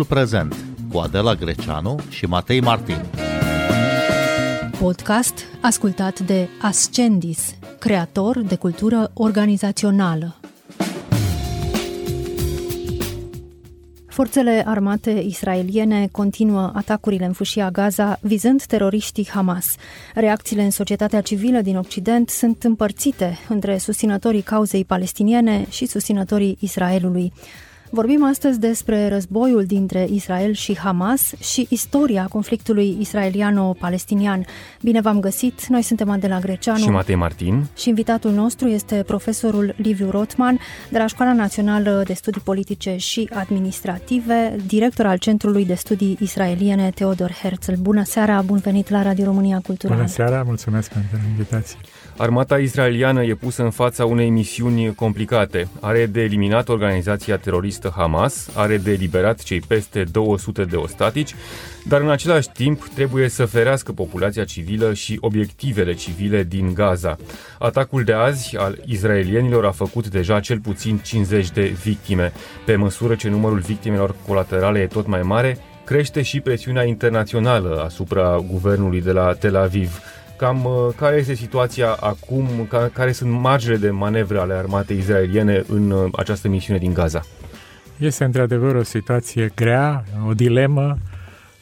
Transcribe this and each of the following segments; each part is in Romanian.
Timpul prezent cu Adela Greceanu și Matei Martin. Podcast ascultat de Ascendis, creator de cultură organizațională. Forțele armate israeliene continuă atacurile în fâșia Gaza, vizând teroriștii Hamas. Reacțiile în societatea civilă din Occident sunt împărțite între susținătorii cauzei palestiniene și susținătorii Israelului. Vorbim astăzi despre războiul dintre Israel și Hamas și istoria conflictului israeliano-palestinian. Bine v-am găsit! Noi suntem Adela Greceanu și Matei Martin și invitatul nostru este profesorul Liviu Rotman de la Școala Națională de Studii Politice și Administrative, director al Centrului de Studii Israeliene Teodor Herzl. Bună seara, bun venit la Radio România Cultural! Bună seara, mulțumesc pentru invitație! Armata israeliană e pusă în fața unei misiuni complicate. Are de eliminat organizația teroristă Hamas, are de eliberat cei peste 200 de ostatici, dar în același timp trebuie să ferească populația civilă și obiectivele civile din Gaza. Atacul de azi al izraelienilor a făcut deja cel puțin 50 de victime. Pe măsură ce numărul victimelor colaterale e tot mai mare, crește și presiunea internațională asupra guvernului de la Tel Aviv. Cam uh, care este situația acum, care sunt marjele de manevră ale armatei izraeliene în uh, această misiune din Gaza? Este într-adevăr o situație grea, o dilemă.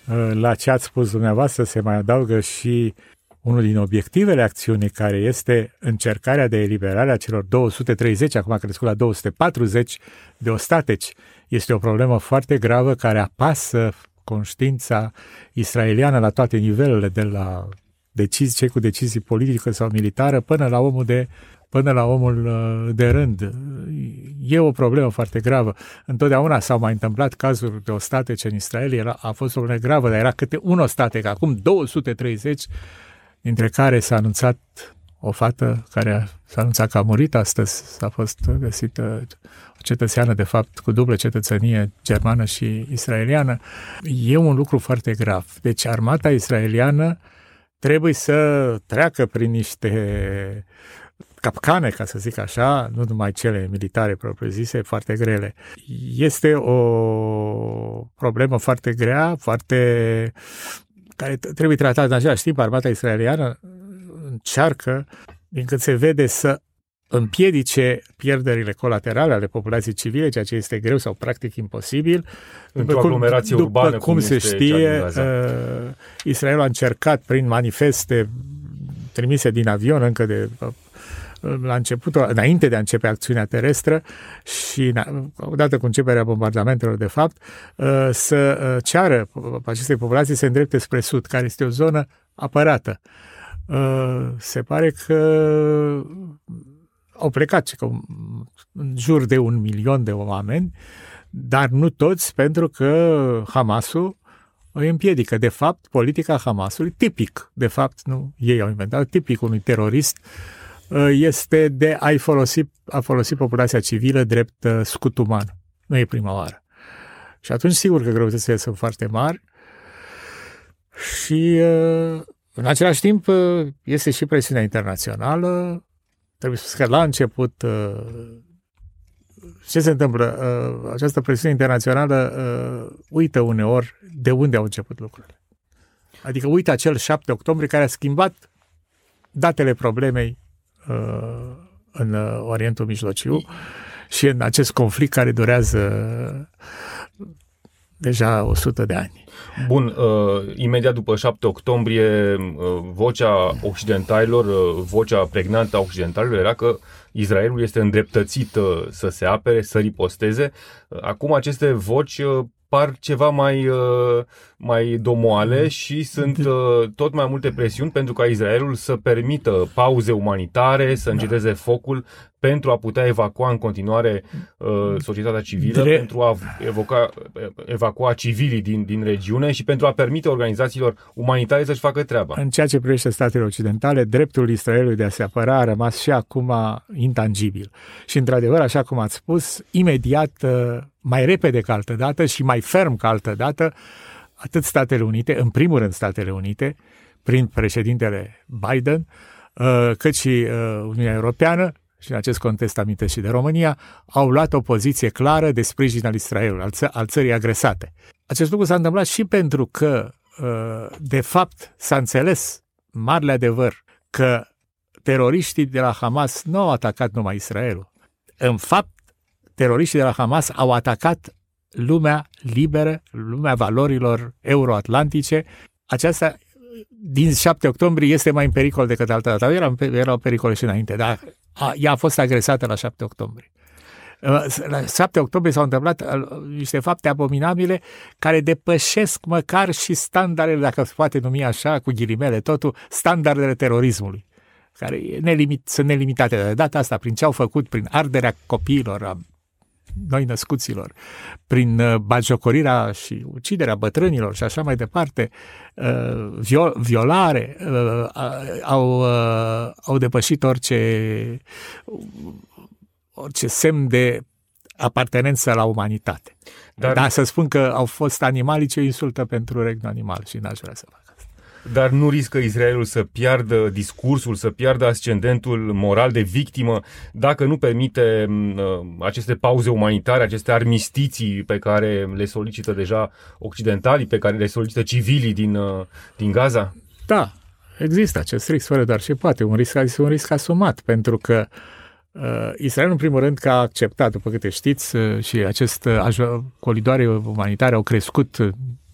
Uh, la ce ați spus dumneavoastră se mai adaugă și unul din obiectivele acțiunii, care este încercarea de eliberare a celor 230, acum a crescut la 240 de ostateci. Este o problemă foarte gravă care apasă conștiința israeliană la toate nivelele, de la decizii, cei cu decizii politică sau militară, până la omul de până la omul uh, de rând. E o problemă foarte gravă. Întotdeauna s-au mai întâmplat cazuri de ostatece în Israel, era, a fost o problemă gravă, dar era câte un ostatec, acum 230, dintre care s-a anunțat o fată care s-a anunțat că a murit astăzi, s-a fost găsită o cetățeană, de fapt, cu dublă cetățenie germană și israeliană. E un lucru foarte grav. Deci armata israeliană uh, trebuie să treacă prin niște capcane, ca să zic așa, nu numai cele militare propriu-zise, foarte grele. Este o problemă foarte grea, foarte care trebuie tratată în același timp. Armata israeliană încearcă, din cât se vede, să împiedice pierderile colaterale ale populației civile, ceea ce este greu sau practic imposibil. Într-o aglomerație după urbană, cum, cum se știe, uh, Israel a încercat prin manifeste trimise din avion încă de uh, la început, înainte de a începe acțiunea terestră și odată cu începerea bombardamentelor, de fapt, uh, să uh, ceară acestei populații să îndrepte spre sud, care este o zonă apărată. Uh, se pare că au plecat că în jur de un milion de oameni, dar nu toți, pentru că Hamasul îi împiedică. De fapt, politica Hamasului, tipic, de fapt, nu ei au inventat, tipic unui terorist, este de a folosi, a folosi populația civilă drept uh, scut uman. Nu e prima oară. Și atunci, sigur că greutățile sunt foarte mari și uh, în același timp uh, este și presiunea internațională, Trebuie să că la început uh, ce se întâmplă? Uh, această presiune internațională uh, uită uneori de unde au început lucrurile. Adică uită acel 7 octombrie care a schimbat datele problemei în Orientul Mijlociu și în acest conflict care durează deja 100 de ani. Bun, uh, imediat după 7 octombrie, uh, vocea occidentalilor, uh, vocea pregnantă a occidentalilor era că Israelul este îndreptățit uh, să se apere, să riposteze. Uh, acum aceste voci uh, par ceva mai, uh, mai domoale mm. și sunt uh, tot mai multe presiuni pentru ca Israelul să permită pauze umanitare, să da. înceteze focul pentru a putea evacua în continuare uh, societatea civilă, Dre... pentru a evoca, evacua civilii din, din regiune și pentru a permite organizațiilor umanitare să-și facă treaba. În ceea ce privește statele occidentale, dreptul Israelului de a se apăra a rămas și acum intangibil. Și, într-adevăr, așa cum ați spus, imediat, uh, mai repede ca altă dată și mai ferm ca altă dată, atât Statele Unite, în primul rând Statele Unite, prin președintele Biden, uh, cât și uh, Uniunea Europeană, și în acest context aminte și de România, au luat o poziție clară de sprijin al Israelului, al, ță- al țării agresate. Acest lucru s-a întâmplat și pentru că, uh, de fapt, s-a înțeles marele adevăr că teroriștii de la Hamas nu au atacat numai Israelul. În fapt, teroriștii de la Hamas au atacat lumea liberă, lumea valorilor euroatlantice. Aceasta din 7 octombrie este mai în pericol decât altă dată. Erau, erau pericole și înainte, dar a, ea a fost agresată la 7 octombrie. La 7 octombrie s-au întâmplat uh, niște fapte abominabile care depășesc măcar și standardele, dacă se poate numi așa, cu ghilimele, totul, standardele terorismului care nelimit, sunt nelimitate. De data asta, prin ce au făcut, prin arderea copiilor, a noi născuților, prin uh, bagiocorirea și uciderea bătrânilor și așa mai departe, uh, violare, uh, au, au depășit orice, orice semn de apartenență la umanitate. Dar, Dar să spun că au fost animalice insultă pentru regnul animal și n-aș vrea să fac. Dar nu riscă Israelul să piardă discursul, să piardă ascendentul moral de victimă dacă nu permite uh, aceste pauze umanitare, aceste armistiții pe care le solicită deja occidentalii, pe care le solicită civilii din, uh, din Gaza? Da, există acest risc, fără doar și poate. Un risc, este un risc asumat, pentru că Uh, Israel, în primul rând, că a acceptat, după câte știți, uh, și acest uh, colidoare umanitare au crescut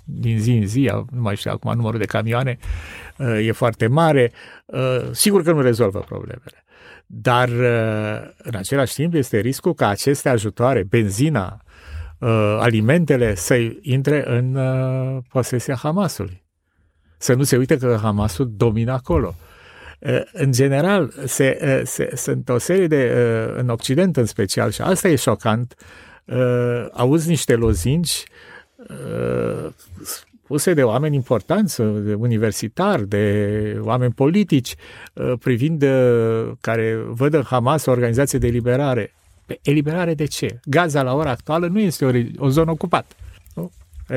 din zi în zi, nu mai știu acum numărul de camioane, uh, e foarte mare, uh, sigur că nu rezolvă problemele. Dar uh, în același timp este riscul ca aceste ajutoare, benzina, alimentele să intre în posesia Hamasului. Să nu se uite că Hamasul domină acolo. În general, se, se, sunt o serie de, în Occident în special, și asta e șocant, auzi niște lozinci spuse de oameni importanți, de universitari, de oameni politici, uh, privind uh, care văd în Hamas o organizație de eliberare. Eliberare de ce? Gaza la ora actuală nu este o, o zonă ocupată. Nu?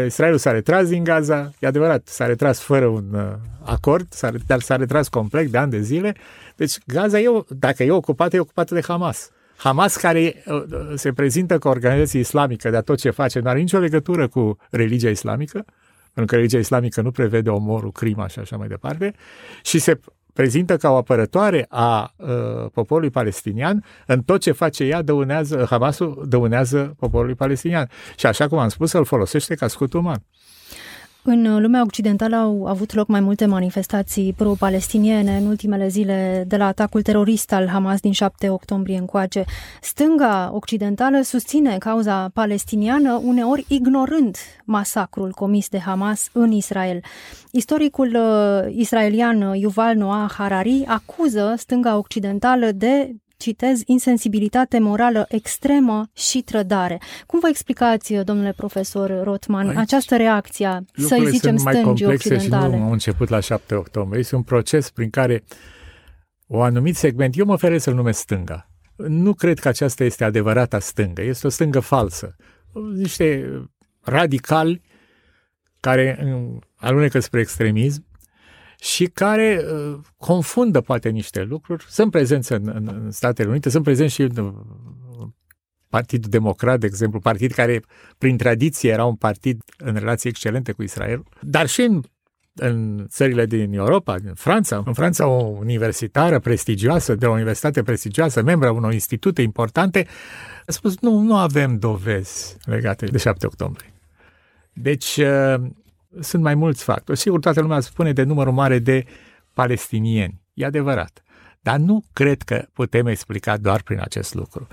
Israelul s-a retras din Gaza, e adevărat, s-a retras fără un uh, acord, s-a, dar s-a retras complet de ani de zile. Deci Gaza, e, dacă e ocupată, e ocupată de Hamas. Hamas, care uh, se prezintă ca organizație islamică, dar tot ce face nu are nicio legătură cu religia islamică, pentru că religia islamică nu prevede omorul, crima și așa mai departe, și se prezintă ca o apărătoare a uh, poporului palestinian, în tot ce face ea, dăunează, Hamasul dăunează poporului palestinian. Și așa cum am spus, îl folosește ca scut uman. În lumea occidentală au avut loc mai multe manifestații pro-palestiniene în ultimele zile de la atacul terorist al Hamas din 7 octombrie încoace. Stânga occidentală susține cauza palestiniană, uneori ignorând masacrul comis de Hamas în Israel. Istoricul uh, israelian Yuval Noah Harari acuză stânga occidentală de citez, insensibilitate morală extremă și trădare. Cum vă explicați, domnule profesor Rotman, Aici această reacție, să zicem, mai stângii occidentale? Și nu au început la 7 octombrie. Este un proces prin care o anumit segment, eu mă oferesc să-l numesc stânga. Nu cred că aceasta este adevărata stângă, este o stângă falsă. Niște radicali care alunecă spre extremism, și care uh, confundă poate niște lucruri. Sunt prezenți în, în, în Statele Unite, sunt prezenți și în uh, Partidul Democrat, de exemplu, partid care prin tradiție era un partid în relații excelente cu Israel, dar și în în țările din Europa, în Franța, în Franța o universitară prestigioasă, de o universitate prestigioasă, membra unor institute importante, a spus nu, nu avem dovezi legate de 7 octombrie. Deci uh, sunt mai mulți factori. Sigur, toată lumea spune de numărul mare de palestinieni. E adevărat. Dar nu cred că putem explica doar prin acest lucru.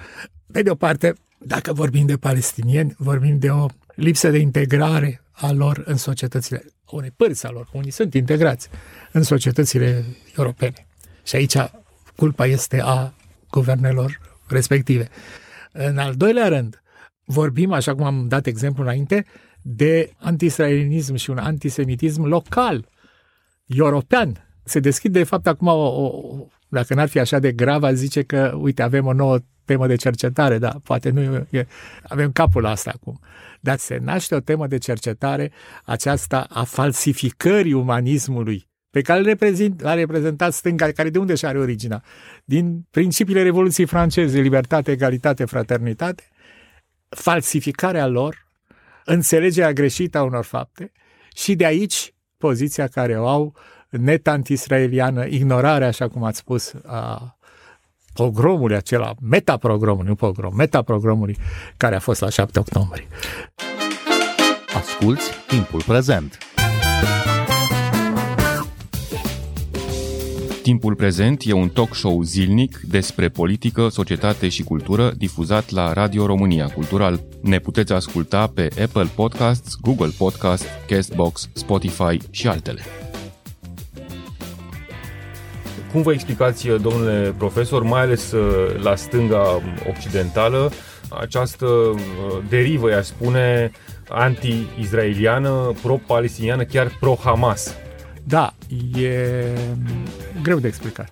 Pe de o parte, dacă vorbim de palestinieni, vorbim de o lipsă de integrare a lor în societățile, unei părți a lor, unii sunt integrați în societățile europene. Și aici culpa este a guvernelor respective. În al doilea rând, vorbim, așa cum am dat exemplu înainte, de antisraelinism și un antisemitism local, european. Se deschide, de fapt, acum, o, o, dacă n-ar fi așa de grav, aș zice că, uite, avem o nouă temă de cercetare, dar poate nu e, avem capul asta acum. Dar se naște o temă de cercetare, aceasta a falsificării umanismului pe care l reprezint, l-a reprezentat stânga, care de unde și are originea? Din principiile Revoluției franceze, libertate, egalitate, fraternitate, falsificarea lor, înțelegerea greșită a unor fapte și de aici poziția care o au net anti-israeliană, ignorarea, așa cum ați spus, a pogromului acela, metaprogromului, nu pogrom, metaprogromului care a fost la 7 octombrie. Asculți timpul prezent! Timpul prezent e un talk show zilnic despre politică, societate și cultură difuzat la Radio România Cultural. Ne puteți asculta pe Apple Podcasts, Google Podcasts, Castbox, Spotify și altele. Cum vă explicați, domnule profesor, mai ales uh, la stânga occidentală, această uh, derivă, i spune, anti-izraeliană, pro-palestiniană, chiar pro-Hamas? Da, e greu de explicat.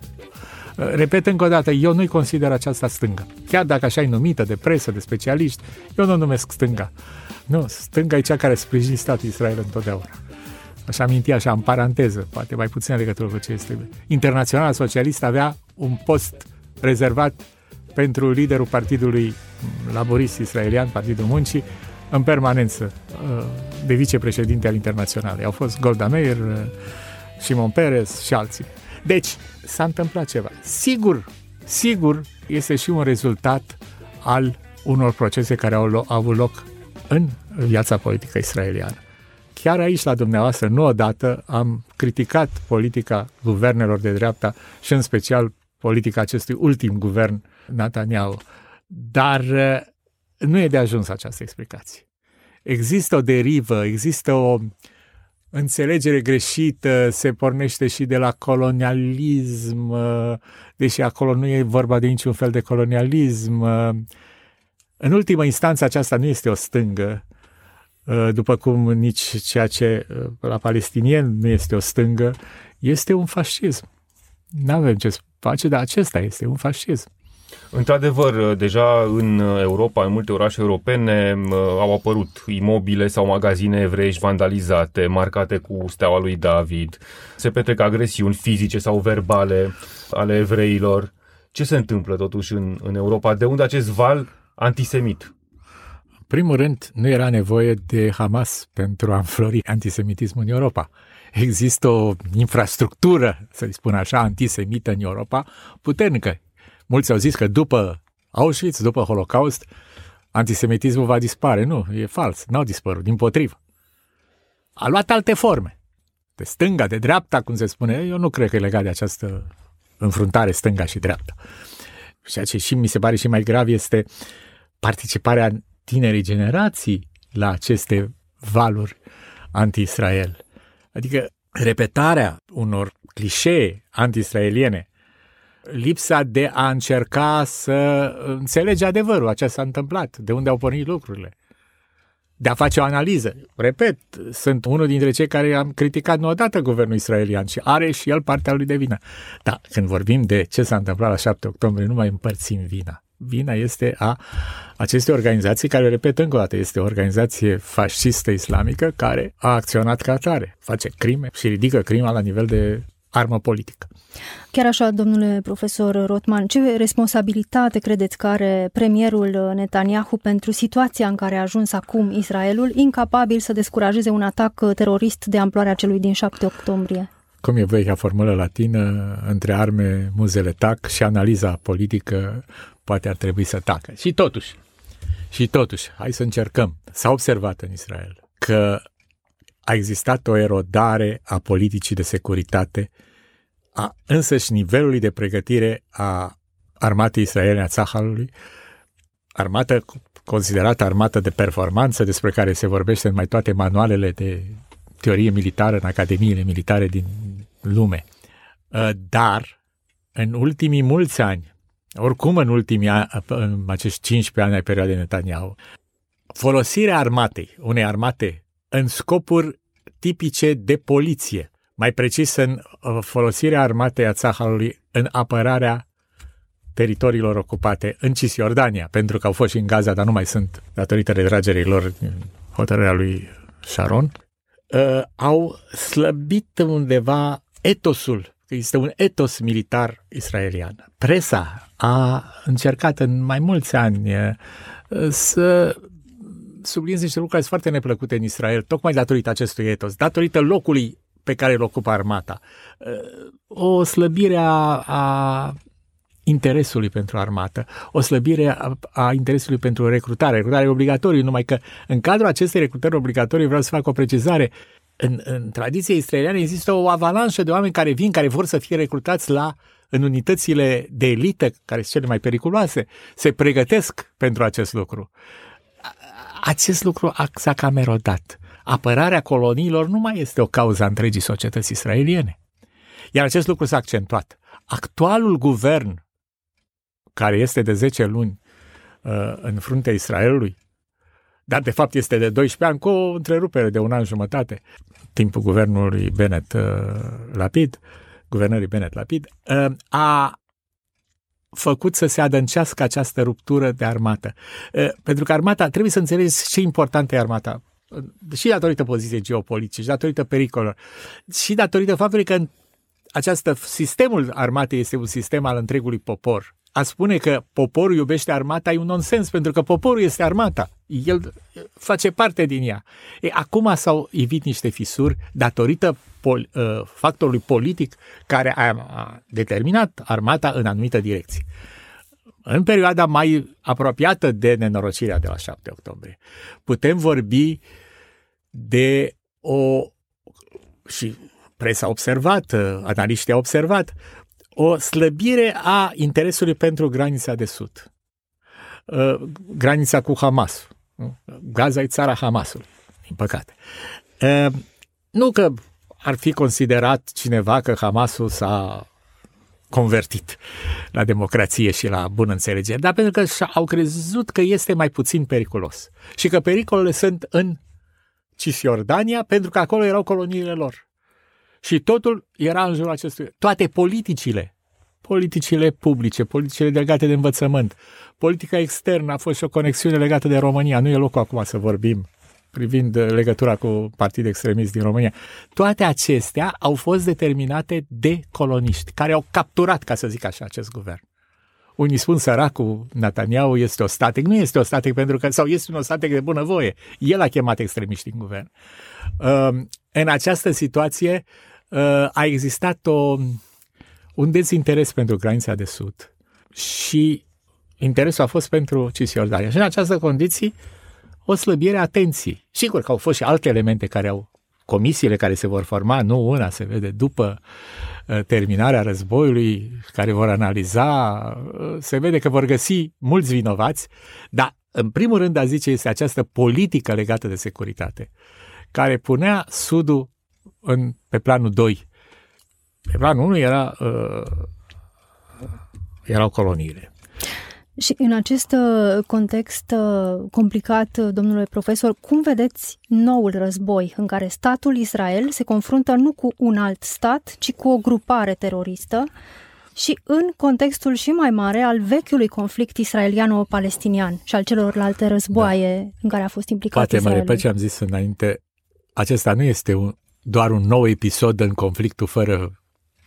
Repet încă o dată, eu nu-i consider aceasta stângă. Chiar dacă așa e numită de presă, de specialiști, eu nu o numesc stânga. Nu, stânga e cea care sprijini statul Israel întotdeauna. Aș aminti așa, în paranteză, poate mai puțin legătură cu ce este. Internaționala Socialistă avea un post rezervat pentru liderul Partidului Laborist Israelian, Partidul Muncii, în permanență uh, de vicepreședinte al Internaționalei. Au fost Golda Meir, uh, Simon Peres și alții. Deci, s-a întâmplat ceva. Sigur, sigur, este și un rezultat al unor procese care au, au avut loc în viața politică israeliană. Chiar aici, la dumneavoastră, nu odată am criticat politica guvernelor de dreapta și în special politica acestui ultim guvern Netanyahu. Dar uh, nu e de ajuns această explicație. Există o derivă, există o înțelegere greșită, se pornește și de la colonialism, deși acolo nu e vorba de niciun fel de colonialism. În ultimă instanță aceasta nu este o stângă, după cum nici ceea ce la palestinieni nu este o stângă, este un fascism. Nu avem ce face, dar acesta este un fascism. Într-adevăr, deja în Europa, în multe orașe europene, au apărut imobile sau magazine evreiești vandalizate, marcate cu steaua lui David. Se petrec agresiuni fizice sau verbale ale evreilor. Ce se întâmplă totuși în, în Europa? De unde acest val antisemit? În primul rând, nu era nevoie de Hamas pentru a înflori antisemitismul în Europa. Există o infrastructură, să spun așa, antisemită în Europa puternică. Mulți au zis că după Auschwitz, după Holocaust, antisemitismul va dispare. Nu, e fals, n-au dispărut, din potrivă. A luat alte forme. De stânga, de dreapta, cum se spune, eu nu cred că e legat de această înfruntare stânga și dreapta. Ceea ce și mi se pare și mai grav este participarea tinerii generații la aceste valuri anti-Israel. Adică repetarea unor clișee anti-israeliene lipsa de a încerca să înțelege adevărul, a ce s-a întâmplat, de unde au pornit lucrurile, de a face o analiză. Repet, sunt unul dintre cei care am criticat nu odată guvernul israelian și are și el partea lui de vină. Dar când vorbim de ce s-a întâmplat la 7 octombrie, nu mai împărțim vina. Vina este a acestei organizații care, repet încă o dată, este o organizație fascistă islamică care a acționat ca atare, face crime și ridică crima la nivel de armă politică. Chiar așa, domnule profesor Rotman, ce responsabilitate credeți că are premierul Netanyahu pentru situația în care a ajuns acum Israelul, incapabil să descurajeze un atac terorist de amploarea celui din 7 octombrie? Cum e vechea formulă latină, între arme muzele tac și analiza politică poate ar trebui să tacă. Și totuși, și totuși, hai să încercăm. S-a observat în Israel că a existat o erodare a politicii de securitate, a însăși nivelului de pregătire a armatei israeliene a Țahalului, armată considerată armată de performanță, despre care se vorbește în mai toate manualele de teorie militară în academiile militare din lume. Ă, dar, în ultimii mulți ani, oricum în ultimii ani, în acești 15 ani ai perioadei Netanyahu, folosirea armatei, unei armate în scopuri tipice de poliție, mai precis în uh, folosirea armatei a Țahalului în apărarea teritoriilor ocupate în Cisjordania, pentru că au fost și în Gaza, dar nu mai sunt datorită retragerilor hotărârea lui Sharon, uh, au slăbit undeva etosul, că este un etos militar israelian. Presa a încercat în mai mulți ani să subliniez niște lucruri care sunt foarte neplăcute în Israel, tocmai datorită acestui etos, datorită locului pe care îl ocupă armata. O slăbire a, a interesului pentru armată, o slăbire a, a interesului pentru recrutare. Recrutare obligatorie, numai că în cadrul acestei recrutări obligatorii vreau să fac o precizare. În, în tradiția israeliană există o avalanșă de oameni care vin, care vor să fie recrutați la în unitățile de elită, care sunt cele mai periculoase, se pregătesc pentru acest lucru. Acest lucru s-a cam erodat. Apărarea coloniilor nu mai este o cauză a întregii societăți israeliene. Iar acest lucru s-a accentuat. Actualul guvern care este de 10 luni uh, în fruntea Israelului, dar de fapt este de 12 ani cu o întrerupere de un an jumătate, timpul guvernului Bennett uh, Lapid, guvernării Bennett Lapid, uh, a făcut să se adâncească această ruptură de armată. Uh, pentru că armata, trebuie să înțelegeți ce importantă e armata și datorită poziției geopolitice, și datorită pericolelor, și datorită faptului că această sistemul armatei este un sistem al întregului popor a spune că poporul iubește armata e un nonsens, pentru că poporul este armata. El face parte din ea. E, acum s-au evit niște fisuri datorită pol, uh, factorului politic care a, a determinat armata în anumită direcție. În perioada mai apropiată de nenorocirea de la 7 octombrie, putem vorbi de o și presa a observat, uh, analiștii au observat, o slăbire a interesului pentru granița de sud. Uh, granița cu Hamas. Gaza e țara Hamasului, din păcate. Uh, nu că ar fi considerat cineva că Hamasul s-a convertit la democrație și la bună înțelegere, dar pentru că au crezut că este mai puțin periculos și că pericolele sunt în Cisjordania pentru că acolo erau coloniile lor. Și totul era în jurul acestui... Toate politicile, politicile publice, politicile legate de învățământ, politica externă a fost și o conexiune legată de România. Nu e locul acum să vorbim privind legătura cu partide extremist din România. Toate acestea au fost determinate de coloniști, care au capturat, ca să zic așa, acest guvern. Unii spun săracul Netanyahu este static. Nu este static pentru că, sau este un static de bunăvoie. El a chemat extremiști în guvern. Um, în această situație, Uh, a existat o, un dezinteres pentru granița de sud și interesul a fost pentru Cisjordania. Și în această condiții, o slăbire a atenției. Sigur că au fost și alte elemente care au comisiile care se vor forma, nu una, se vede după uh, terminarea războiului, care vor analiza, uh, se vede că vor găsi mulți vinovați, dar în primul rând a zice este această politică legată de securitate, care punea Sudul în, pe planul 2. Pe planul 1 era, uh, erau coloniile. Și în acest uh, context uh, complicat, uh, domnule profesor, cum vedeți noul război în care statul Israel se confruntă nu cu un alt stat, ci cu o grupare teroristă și în contextul și mai mare al vechiului conflict israeliano-palestinian și al celorlalte războaie da. în care a fost implicat Poate Israelul. mă repet ce am zis înainte, acesta nu este un, doar un nou episod în conflictul fără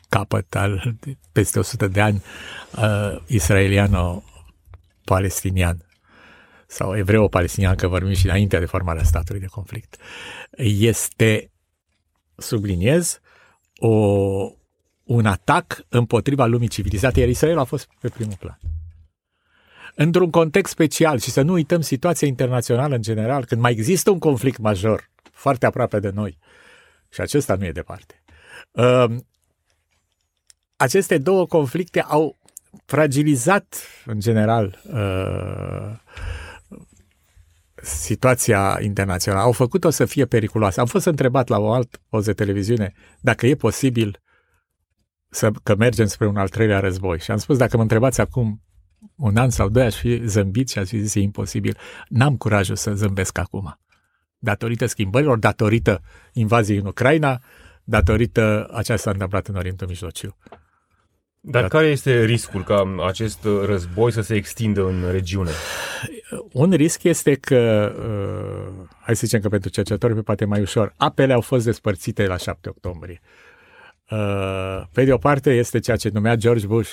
capăt al peste 100 de ani uh, israeliano-palestinian sau evreo-palestinian, că vorbim și înainte de formarea statului de conflict. Este, subliniez, o, un atac împotriva lumii civilizate, iar Israel a fost pe primul plan. Într-un context special și să nu uităm situația internațională în general, când mai există un conflict major foarte aproape de noi, și acesta nu e departe. Uh, aceste două conflicte au fragilizat, în general, uh, situația internațională. Au făcut-o să fie periculoasă. Am fost întrebat la o altă post de televiziune dacă e posibil să, că mergem spre un al treilea război. Și am spus, dacă mă întrebați acum un an sau doi, aș fi zâmbit și aș fi zis, e imposibil. N-am curajul să zâmbesc acum datorită schimbărilor, datorită invaziei în Ucraina, datorită a ce s-a întâmplat în Orientul Mijlociu. Dar Dat... care este riscul ca acest război să se extindă în regiune? Un risc este că, uh, hai să zicem că pentru cercetători pe poate mai ușor, apele au fost despărțite la 7 octombrie. Uh, pe de o parte este ceea ce numea George Bush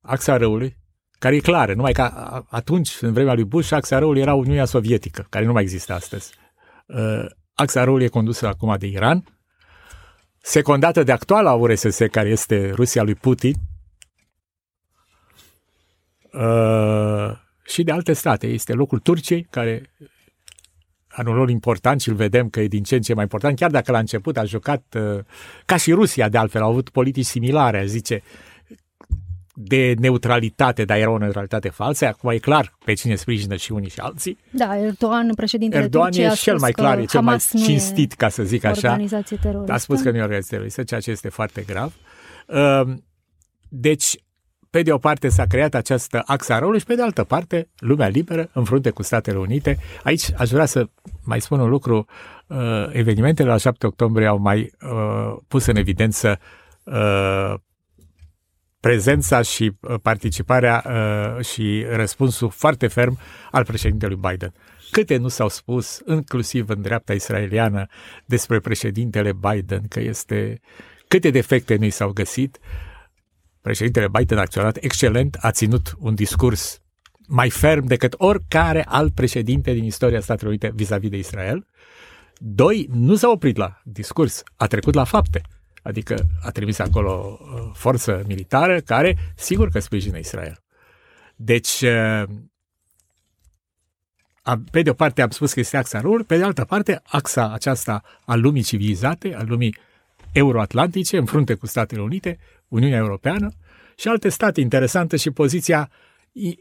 axa răului, care e clară, numai că atunci, în vremea lui Bush, axa răului era Uniunea Sovietică, care nu mai există astăzi. Uh, axa răului e condusă acum de Iran, secundată de actuala URSS, care este Rusia lui Putin, uh, și de alte state. Este locul Turciei, care are un rol important și îl vedem că e din ce în ce mai important, chiar dacă la început a jucat, uh, ca și Rusia de altfel, au avut politici similare, zice, de neutralitate, dar era o neutralitate falsă. Acum e clar pe cine sprijină și unii și alții. Da, Erdogan, președintele Erdogan Turciei, e cel mai clar, e cel mai cinstit, ca să zic așa. Organizație teroristă. A spus că nu e o organizație teroristă, ceea ce este foarte grav. Uh, deci, pe de o parte s-a creat această axa rolului și pe de altă parte lumea liberă în frunte cu Statele Unite. Aici aș vrea să mai spun un lucru. Uh, evenimentele la 7 octombrie au mai uh, pus în evidență uh, prezența și participarea și răspunsul foarte ferm al președintelui Biden. Câte nu s-au spus, inclusiv în dreapta israeliană, despre președintele Biden, că este... Câte defecte nu i s-au găsit, uh, președintele Biden a acționat excelent, a ținut un discurs mai ferm decât oricare alt președinte din istoria Statelor Unite vis-a-vis de Israel. Doi, nu s-a oprit la discurs, a trecut la fapte. Adică a trimis acolo uh, forță militară care, sigur că sprijină Israel. Deci, uh, pe de o parte am spus că este axa rur, pe de altă parte axa aceasta a lumii civilizate, a lumii euroatlantice, în frunte cu Statele Unite, Uniunea Europeană și alte state interesante și poziția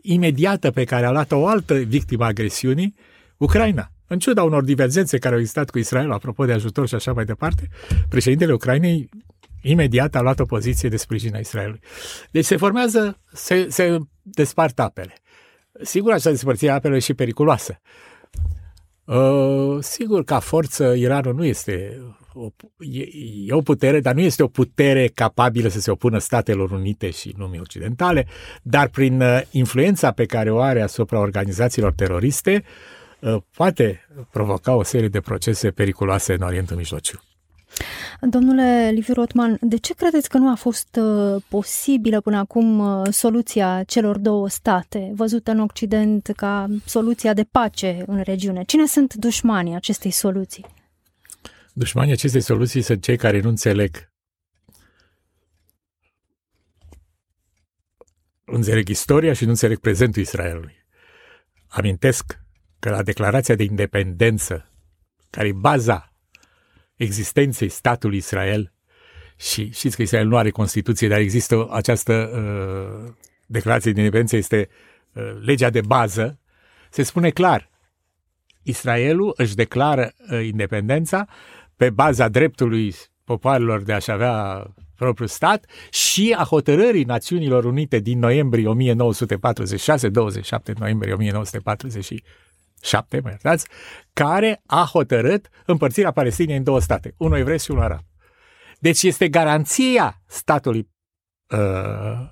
imediată pe care a luat o altă victimă a agresiunii, Ucraina. În ciuda unor divergențe care au existat cu Israel, apropo de ajutor și așa mai departe, președintele Ucrainei imediat a luat o poziție de sprijin a Israelului. Deci se formează, se, se despart apele. Sigur, așa despărțirea apelor e și periculoasă. Uh, sigur, ca forță, Iranul nu este o, e, e o putere, dar nu este o putere capabilă să se opună Statelor Unite și lumii occidentale, dar prin uh, influența pe care o are asupra organizațiilor teroriste, uh, poate provoca o serie de procese periculoase în Orientul Mijlociu. Domnule Liviu Rotman, de ce credeți că nu a fost uh, posibilă până acum uh, soluția celor două state, văzută în Occident ca soluția de pace în regiune? Cine sunt dușmanii acestei soluții? Dușmanii acestei soluții sunt cei care nu înțeleg. Înțeleg istoria și nu înțeleg prezentul Israelului. Amintesc că la declarația de independență, care e baza existenței statului Israel, și știți că Israel nu are Constituție, dar există această uh, declarație de independență, este uh, legea de bază, se spune clar, Israelul își declară uh, independența pe baza dreptului popoarelor de a-și avea propriul stat și a hotărârii Națiunilor Unite din noiembrie 1946, 27 noiembrie 1947, mă iertați, care a hotărât împărțirea Palestinei în două state, unul evreu și unul arab. Deci este garanția statului, uh,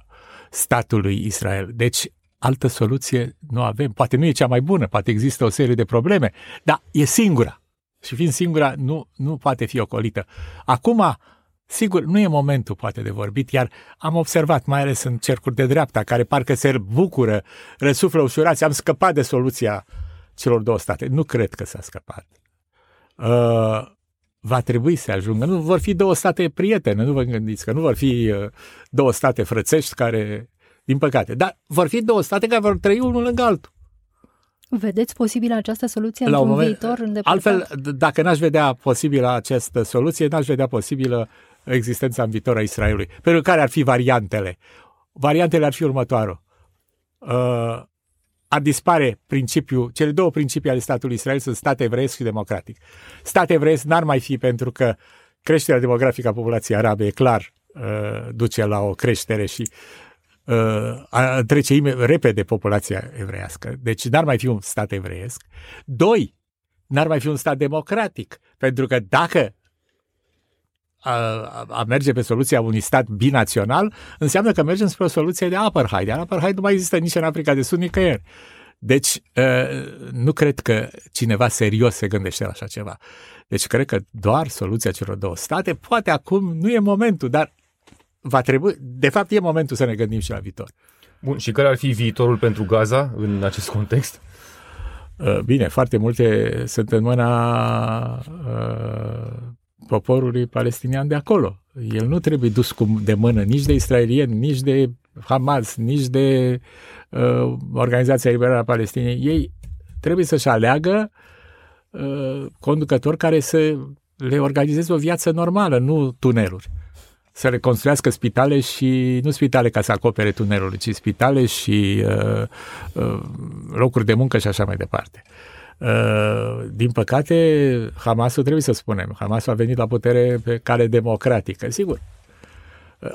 statului Israel. Deci altă soluție nu avem. Poate nu e cea mai bună, poate există o serie de probleme, dar e singura și fiind singura, nu, nu poate fi ocolită. Acum, sigur, nu e momentul poate de vorbit, iar am observat, mai ales în cercuri de dreapta, care parcă se bucură, răsuflă ușurați, am scăpat de soluția celor două state. Nu cred că s-a scăpat. Uh, va trebui să ajungă. Nu vor fi două state prietene, nu vă gândiți că nu vor fi uh, două state frățești care, din păcate, dar vor fi două state care vor trăi unul lângă altul. Vedeți posibilă această soluție la un moment, viitor îndepărtat? Altfel, dacă n-aș vedea posibilă această soluție, n-aș vedea posibilă existența în viitor a Israelului. Pentru care ar fi variantele? Variantele ar fi următoarele. Uh, ar dispare principiul, cele două principii ale statului Israel sunt stat evreiesc și democratic. Stat evreiesc n-ar mai fi pentru că creșterea demografică a populației arabe e clar uh, duce la o creștere și uh, uh, trece repede populația evreiască. Deci n-ar mai fi un stat evreiesc. Doi, n-ar mai fi un stat democratic. Pentru că dacă a, a merge pe soluția unui stat binațional, înseamnă că mergem spre o soluție de apartheid. Iar apartheid nu mai există nici în Africa de Sud, nicăieri. Deci, nu cred că cineva serios se gândește la așa ceva. Deci, cred că doar soluția celor două state, poate acum nu e momentul, dar va trebui, de fapt e momentul să ne gândim și la viitor. Bun, și care ar fi viitorul pentru Gaza în acest context? Bine, foarte multe sunt în mâna uh, poporului palestinian de acolo. El nu trebuie dus cu, de mână nici de israelieni, nici de Hamas, nici de uh, Organizația Liberală a Palestinei. Ei trebuie să-și aleagă uh, conducători care să le organizeze o viață normală, nu tuneluri. Să le construiască spitale și nu spitale ca să acopere tunelul, ci spitale și uh, uh, locuri de muncă și așa mai departe. Uh, din păcate, Hamasul, trebuie să spunem, Hamasul a venit la putere pe cale democratică, sigur.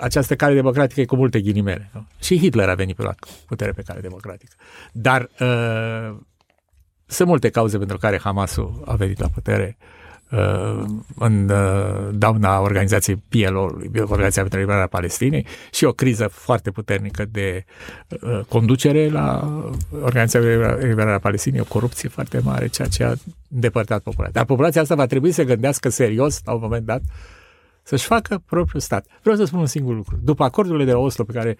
Această cale democratică e cu multe ghilimele. Nu? Și Hitler a venit pe la putere pe cale democratică. Dar uh, sunt multe cauze pentru care Hamasul a venit la putere uh, în uh, dauna organizației PLO-ului, Organizația pentru Liberarea Palestinei, și o criză foarte puternică de uh, conducere la Organizația pentru Liberarea Palestinei, o corupție foarte mare, ceea ce a îndepărtat populația. Dar populația asta va trebui să gândească serios, la un moment dat, să-și facă propriul stat. Vreau să spun un singur lucru. După acordurile de la Oslo pe care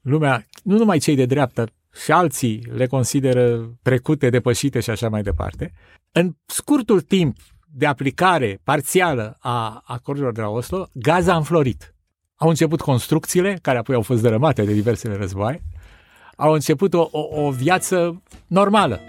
lumea, nu numai cei de dreapta, și alții le consideră trecute, depășite și așa mai departe, în scurtul timp de aplicare parțială a acordurilor de la Oslo, Gaza a înflorit. Au început construcțiile, care apoi au fost dărâmate de diversele războaie, au început o, o, o viață normală,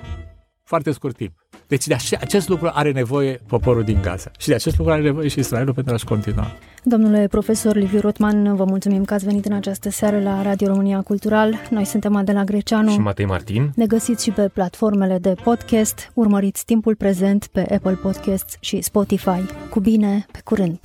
foarte scurt timp. Deci de acest lucru are nevoie poporul din Gaza și de acest lucru are nevoie și Israelul pentru a-și continua. Domnule profesor Liviu Rotman, vă mulțumim că ați venit în această seară la Radio România Cultural. Noi suntem Adela Greceanu și Matei Martin. Ne găsiți și pe platformele de podcast. Urmăriți timpul prezent pe Apple Podcasts și Spotify. Cu bine, pe curând!